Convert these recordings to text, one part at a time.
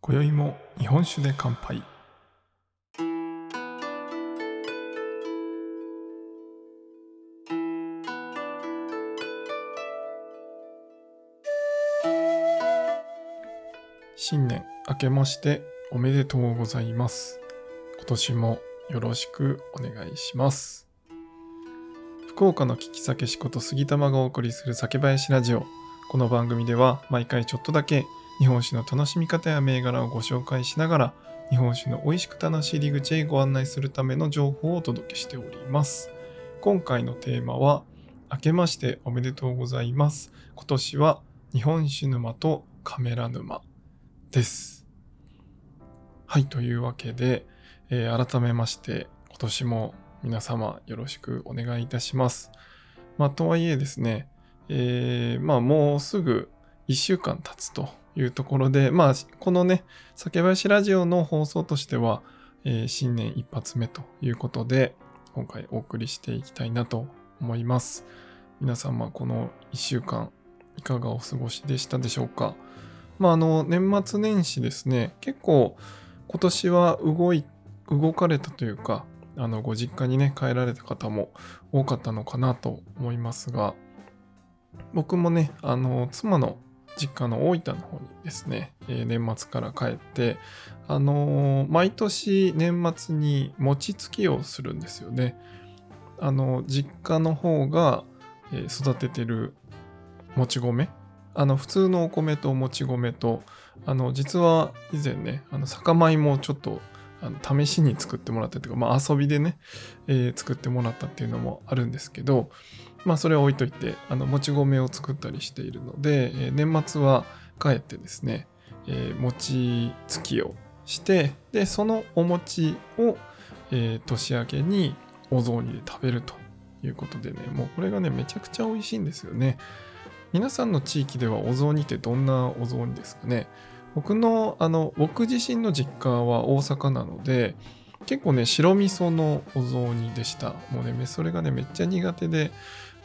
今宵も日本酒で乾杯。新年明けましておめでとうございます。今年もよろしくお願いします。福岡の聞き酒しこと杉玉がお送りする酒林ラジオ。この番組では毎回ちょっとだけ日本酒の楽しみ方や銘柄をご紹介しながら日本酒の美味しく楽しい入り口へご案内するための情報をお届けしております。今回のテーマは明けましておめでとうございます。今年は日本酒沼とカメラ沼。ですはいというわけで、えー改めまして今年も皆様よろしくお願いいたしますまあとはいえですねえーまあもうすぐ1週間経つというところで、まあ、このね、酒林ラジオの放送としては、えー新年一発目ということで、今回お送りしていきたいなと思います。皆様、この1週間、いかがお過ごしでしたでしょうか？まあ、あの、年末年始ですね、結構、今年は動い、動かれたというか、あの、ご実家にね、帰られた方も多かったのかなと思いますが、僕もね、あの、妻の実家の大分の方にですね、えー年末から帰って、あのー毎年年末に餅つきをするんですよね。あの、実家の方が、え育ててるもち米、あの、普通のお米ともち米と、あの、実は以前ね、あの、酒米もちょっと、あの試しに作ってもらったというか、まあ遊びでね、えー作ってもらったっていうのもあるんですけど、まあそれは置いといて、あの、もち米を作ったりしているので、えー年末は帰ってですね、えー餅つきをして、で、そのお餅を、えー年明けにお雑煮で食べるということでね、もうこれがね、めちゃくちゃ美味しいんですよね。皆さんの地域ではお雑煮ってどんなお雑煮ですかね？僕の、あの、僕自身の実家は大阪なので、結構ね、白味噌のお雑煮でした。もうね、それがね、めっちゃ苦手で、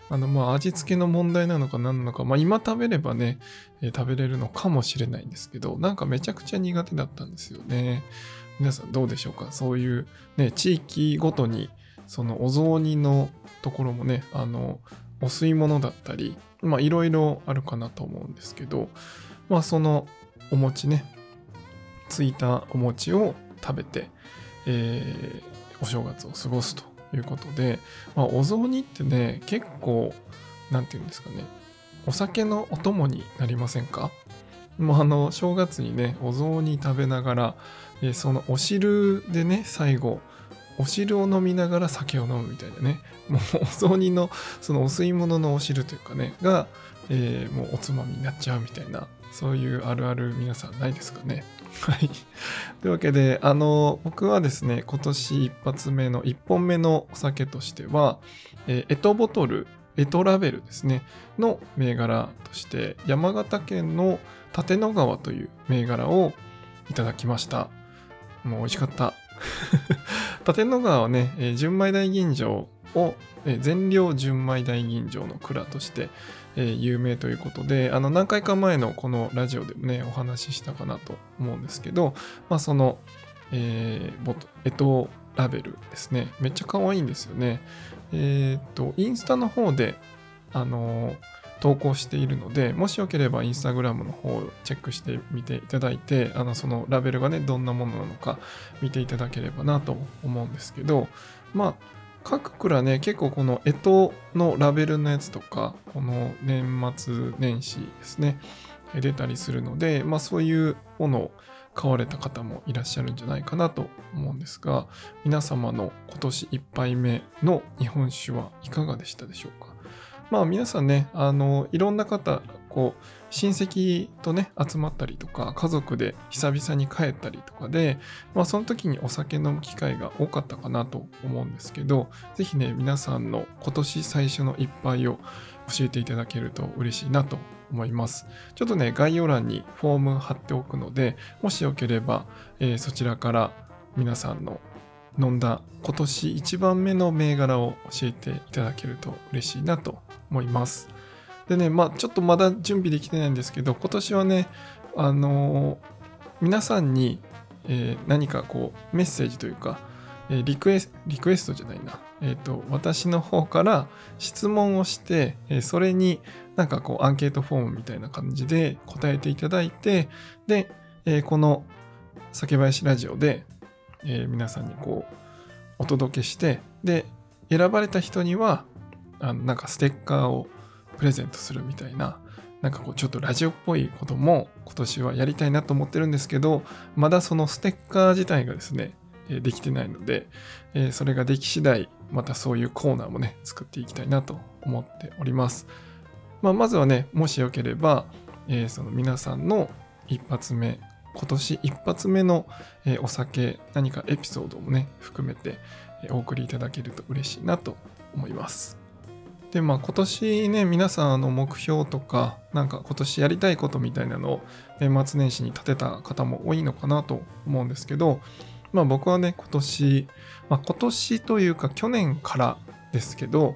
あの、まあ、味付けの問題なのか何なのか、まあ、今食べればね、えー食べれるのかもしれないんですけど、なんかめちゃくちゃ苦手だったんですよね。皆さんどうでしょうか？そういうね、地域ごとに、そのお雑煮のところもね、あの、お吸い物だったり、まあ、いろいろあるかなと思うんですけど、まあ、そのお餅ね、ついたお餅を食べて、えーお正月を過ごすということで、まあ、お雑煮ってね、結構、なんていうんですかね、お酒のお供になりませんか？もうあの、正月にね、お雑煮食べながら、えーそのお汁でね、最後、お汁を飲みながら酒を飲むみたいなね、もうお雑煮の、そのお吸い物のお汁というかね、が、えーもうおつまみになっちゃうみたいな、そういうあるある皆さんないですかね。はい。というわけで、あの、僕はですね、今年一発目の一本目のお酒としては、えーエトボトル、エトラベルですね、の銘柄として、山形県の立野川という銘柄をいただきました。もう美味しかった。立野川はね、えー純米大吟醸を、えー全量純米大吟醸の蔵として、えー有名ということで、あの何回か前のこのラジオでもね、お話ししたかなと思うんですけど、まあその、えーボトエトラベルですね。めっちゃ可愛いんですよね。えーっと、インスタの方で、あのー投稿しているので、もしよければインスタグラムの方をチェックしてみていただいて、あの、そのラベルがね、どんなものなのか見ていただければなと思うんですけど、まあ、各蔵ね、結構この干支のラベルのやつとか、この年末年始ですね、出たりするので、まあそういうものを買われた方もいらっしゃるんじゃないかなと思うんですが、皆様の今年一杯目の日本酒はいかがでしたでしょうか？まあ皆さんね、あの、いろんな方、こう、親戚とね、集まったりとか、家族で久々に帰ったりとかで、まあその時にお酒飲む機会が多かったかなと思うんですけど、ぜひね、皆さんの今年最初の一杯を教えていただけると嬉しいなと思います。ちょっとね、概要欄にフォーム貼っておくので、もしよければ、えー、そちらから皆さんの飲んだ今年一番目の銘柄を教えていただけると嬉しいなと思います。でね、まあちょっとまだ準備できてないんですけど、今年はね、あの、皆さんに、えー、何かこうメッセージというか、えリクエスリクエストじゃないな、え、ー、と、私の方から質問をして、えそれになんかこうアンケートフォームみたいな感じで答えていただいて、で、えこの酒林ラジオで、え皆さんにこうお届けして、で、選ばれた人には、あのなんかステッカーをプレゼントするみたいな、なんかこうちょっとラジオっぽいことも今年はやりたいなと思ってるんですけど、まだそのステッカー自体がですね、できてないので、それができ次第、またそういうコーナーもね、作っていきたいなと思っております。まあ、まずはね、もしよければ、えその皆さんの一発目、今年一発目の、お酒、何かエピソードもね、含めて、お送りいただけると嬉しいなと思います。で、まあ今年ね、皆さんの目標とか、なんか今年やりたいことみたいなのを年末年始に立てた方も多いのかなと思うんですけど、まあ僕はね、今年、まあ今年というか去年からですけど、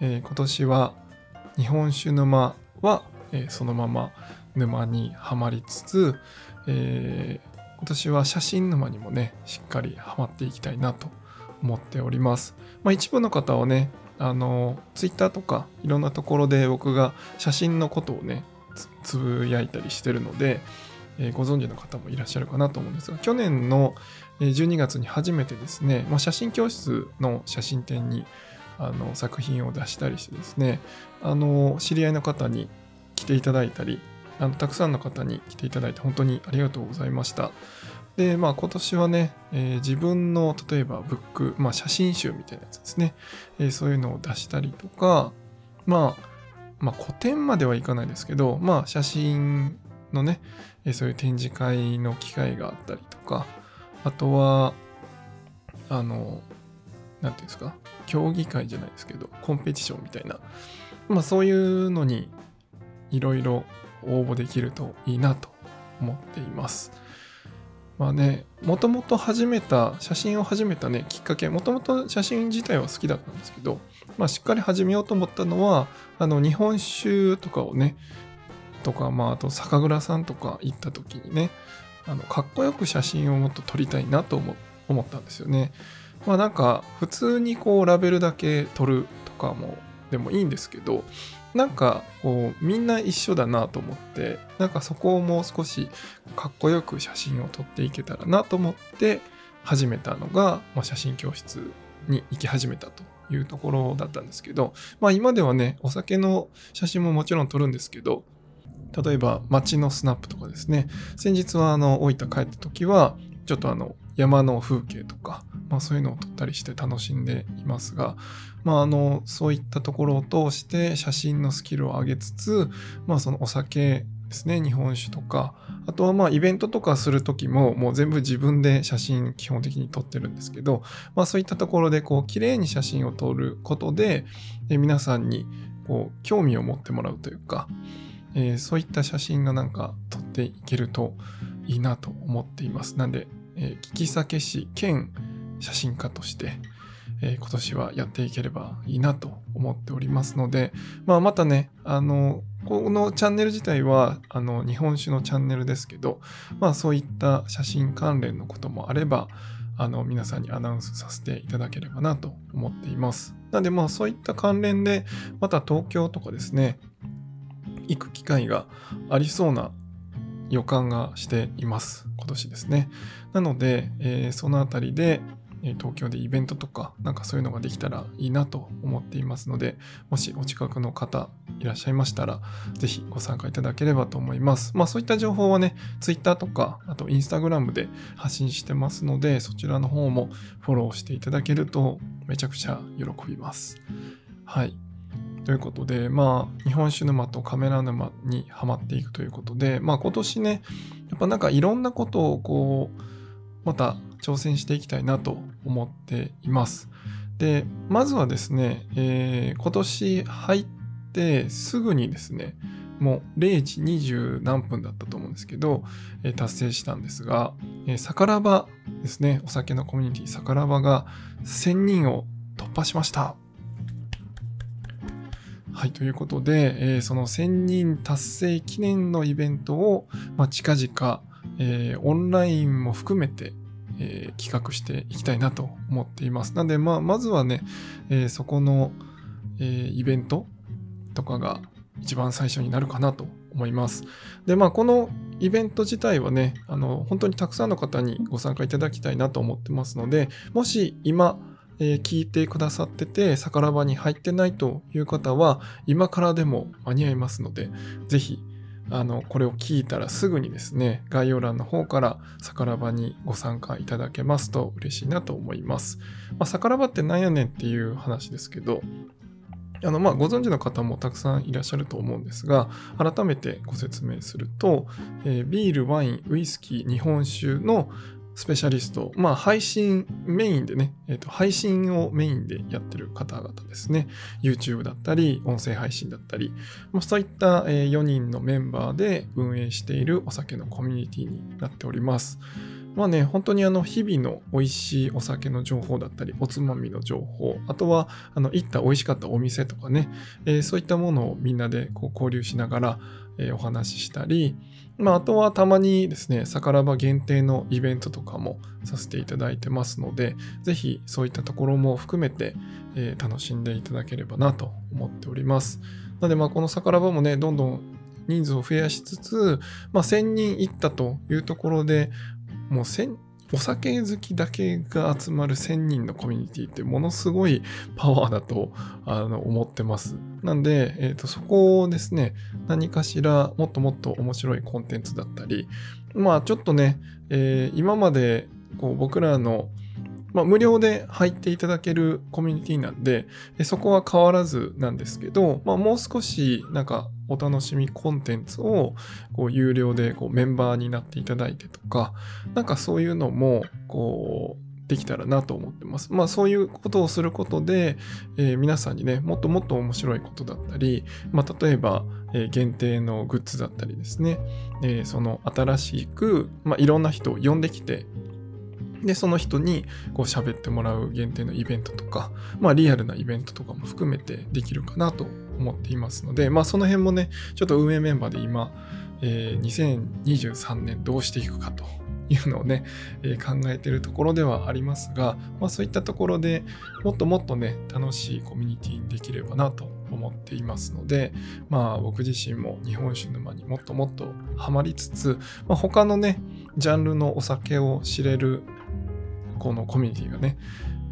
えー、今年は日本酒沼は、そのまま沼にはまりつつ、えー、今年は写真沼にもね、しっかりはまっていきたいなと思っております。まあ一部の方はね、あの、ツイッターとかいろんなところで僕が写真のことをね、つぶやいたりしてるので、えー、ご存知の方もいらっしゃるかなと思うんですが、去年の12月に初めてですね、まあ、写真教室の写真展にあの作品を出したりしてですね、あの知り合いの方に来ていただいたり、あのたくさんの方に来ていただいて本当にありがとうございました。で、まあ今年はね、えー、自分の例えばブック、まあ写真集みたいなやつですね、えー、そういうのを出したりとか、まあ、まあ個展まではいかないですけど、まあ写真のね、えー、そういう展示会の機会があったりとか、あとは、あの、なんていうんですか、競技会じゃないですけど、コンペティションみたいな、まあそういうのにいろいろ応募できるといいなと思っています。まあね、もともと始めた、写真を始めたね、きっかけ、もともと写真自体は好きだったんですけど、まあしっかり始めようと思ったのは、あの日本酒とかをね、とか、まああと酒蔵さんとか行った時にね、あのかっこよく写真をもっと撮りたいなと思思ったんですよね。まあなんか普通にこうラベルだけ撮るとかもでもいいんですけどなんかこうみんな一緒だなと思ってなんかそこをもう少しかっこよく写真を撮っていけたらなと思って始めたのが、まあ、写真教室に行き始めたというところだったんですけどまあ今ではねお酒の写真ももちろん撮るんですけど例えば街のスナップとかですね。先日はあの大分帰った時はちょっとあの山の風景とか、まあ、そういうのを撮ったりして楽しんでいますが、まあ、あのそういったところを通して写真のスキルを上げつつ、まあ、そのお酒ですね日本酒とかあとはまあイベントとかする時ももう全部自分で写真基本的に撮ってるんですけど、まあ、そういったところでこう綺麗に写真を撮ることで皆さんにこう興味を持ってもらうというかえー、そういった写真がなんか撮っていけるといいなと思っています。なんで、えー、聞き酒師兼写真家として、えー、今年はやっていければいいなと思っておりますので、まあ、またね、あの、このチャンネル自体はあの日本酒のチャンネルですけど、まあそういった写真関連のこともあれば、あの皆さんにアナウンスさせていただければなと思っています。なのでまあそういった関連で、また東京とかですね、行く機会がありそうな予感がしています。今年ですね。なので、えー、そのあたりで、東京でイベントとか、なんかそういうのができたらいいなと思っていますので、もしお近くの方いらっしゃいましたら、ぜひご参加いただければと思います。まあそういった情報はね、Twitter とか、あと Instagram で発信してますので、そちらの方もフォローしていただけるとめちゃくちゃ喜びます。はい。ということで、まあ、日本酒沼とカメラ沼にはまっていくということで、まあ今年ね、やっぱなんかいろんなことをこう、また挑戦していきたいなと思っています。で、まずはですね、えー、今年入ってすぐにですね、もう0時20何分だったと思うんですけど、えー、達成したんですが、えー、サカラバですね、お酒のコミュニティサカラバが1000人を突破しました。はい、ということで、えー、その1000人達成記念のイベントを、まあ、近々、えー、オンラインも含めて、えー、企画していきたいなと思っています。なんで、まあ、まずはね、えそこの、えイベントとかが一番最初になるかなと思います。で、まあ、このイベント自体はね、あの、本当にたくさんの方にご参加いただきたいなと思ってますので、もし今、えー、聞いてくださってて、逆ら場に入ってないという方は、今からでも間に合いますので、ぜひ、あの、これを聞いたらすぐにですね、概要欄の方からさからばにご参加いただけますと嬉しいなと思います。まあ、さからばってなんやねんっていう話ですけど、あの、まあ、ご存知の方もたくさんいらっしゃると思うんですが、改めてご説明すると、えー、ビール、ワイン、ウイスキー、日本酒のスペシャリスト、まあ、配信メインでね、えーと、配信をメインでやってる方々ですね。YouTube だったり、音声配信だったり、まあ、そういった、4人のメンバーで運営しているお酒のコミュニティになっております。まあね、本当にあの日々の美味しいお酒の情報だったり、おつまみの情報、あとはあの行った美味しかったお店とかね、えー、そういったものをみんなでこう交流しながら、えー、お話ししたり、まあ、あとはたまにですね、さからば限定のイベントとかもさせていただいてますので、ぜひそういったところも含めて、えー、楽しんでいただければなと思っております。なので、このさからばもね、どんどん人数を増やしつつ、まあ、1000人いったというところで、もうお酒好きだけが集まる1000人のコミュニティってものすごいパワーだと思ってます。なんで、えーと、そこをですね、何かしらもっともっと面白いコンテンツだったり、まあちょっとね、えー、今までこう僕らのまあ、無料で入っていただけるコミュニティなんで、そこは変わらずなんですけど、まあ、もう少しなんかお楽しみコンテンツをこう有料でこうメンバーになっていただいてとか、なんかそういうのもこうできたらなと思ってます。まあそういうことをすることで、えー、皆さんにね、もっともっと面白いことだったり、まあ例えば、えー、限定のグッズだったりですね、えー、その新しく、まあいろんな人を呼んできて、で、その人にこう喋ってもらう限定のイベントとか、まあリアルなイベントとかも含めてできるかなと思っていますので、まあその辺もね、ちょっと運営メンバーで今、えー、2023年どうしていくかというのをね、え、考えてるところではありますが、まあそういったところでもっともっとね、楽しいコミュニティにできればなと思っていますので、まあ僕自身も日本酒沼にもっともっとハマりつつ、まあ、他のね、ジャンルのお酒を知れるこのコミュニティがね、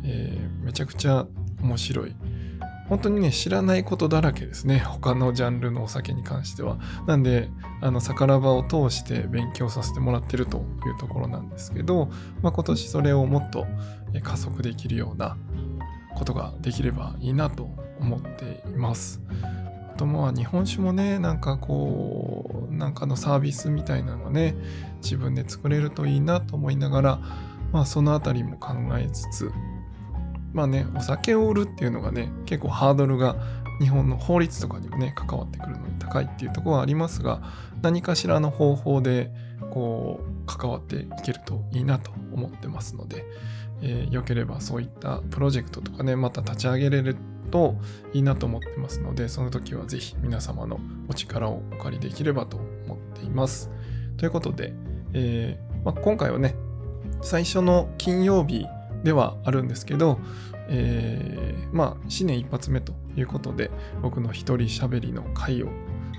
えー、めちゃくちゃ面白い。本当にね、知らないことだらけですね。他のジャンルのお酒に関しては。なんで、あの、桜庭を通して勉強させてもらってるというところなんですけど、まあ、今年それをもっと加速できるようなことができればいいなと思っています。あとまあ日本酒もね、なんかこう、なんかのサービスみたいなのがね、自分で作れるといいなと思いながら、まあそのあたりも考えつつ、まあね、お酒を売るっていうのがね、結構ハードルが日本の法律とかにもね、関わってくるのに高いっていうところはありますが、何かしらの方法でこう関わっていけるといいなと思ってますので、えー、よければそういったプロジェクトとかね、また立ち上げれるといいなと思ってますので、その時はぜひ皆様のお力をお借りできればと思っています。ということで、えーまあ、今回はね、最初の金曜日ではあるんですけど、えー、まあ、新年一発目ということで、僕の一人喋りの回を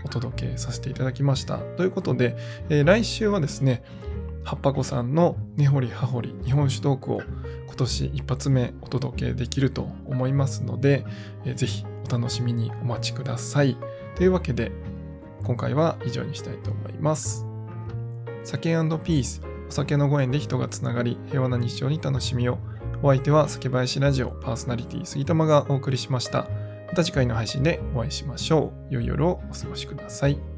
お届けさせていただきました。ということで、えー、来週はですね、はっぱこさんの根掘り葉掘り日本酒トークを今年一発目お届けできると思いますので、えー、ぜひお楽しみにお待ちください。というわけで、今回は以上にしたいと思います。酒ピース酒のご縁で人がつながり、平和な日常に楽しみを。お相手は酒林ラジオパーソナリティ杉玉がお送りしました。また次回の配信でお会いしましょう。良い夜をお過ごしください。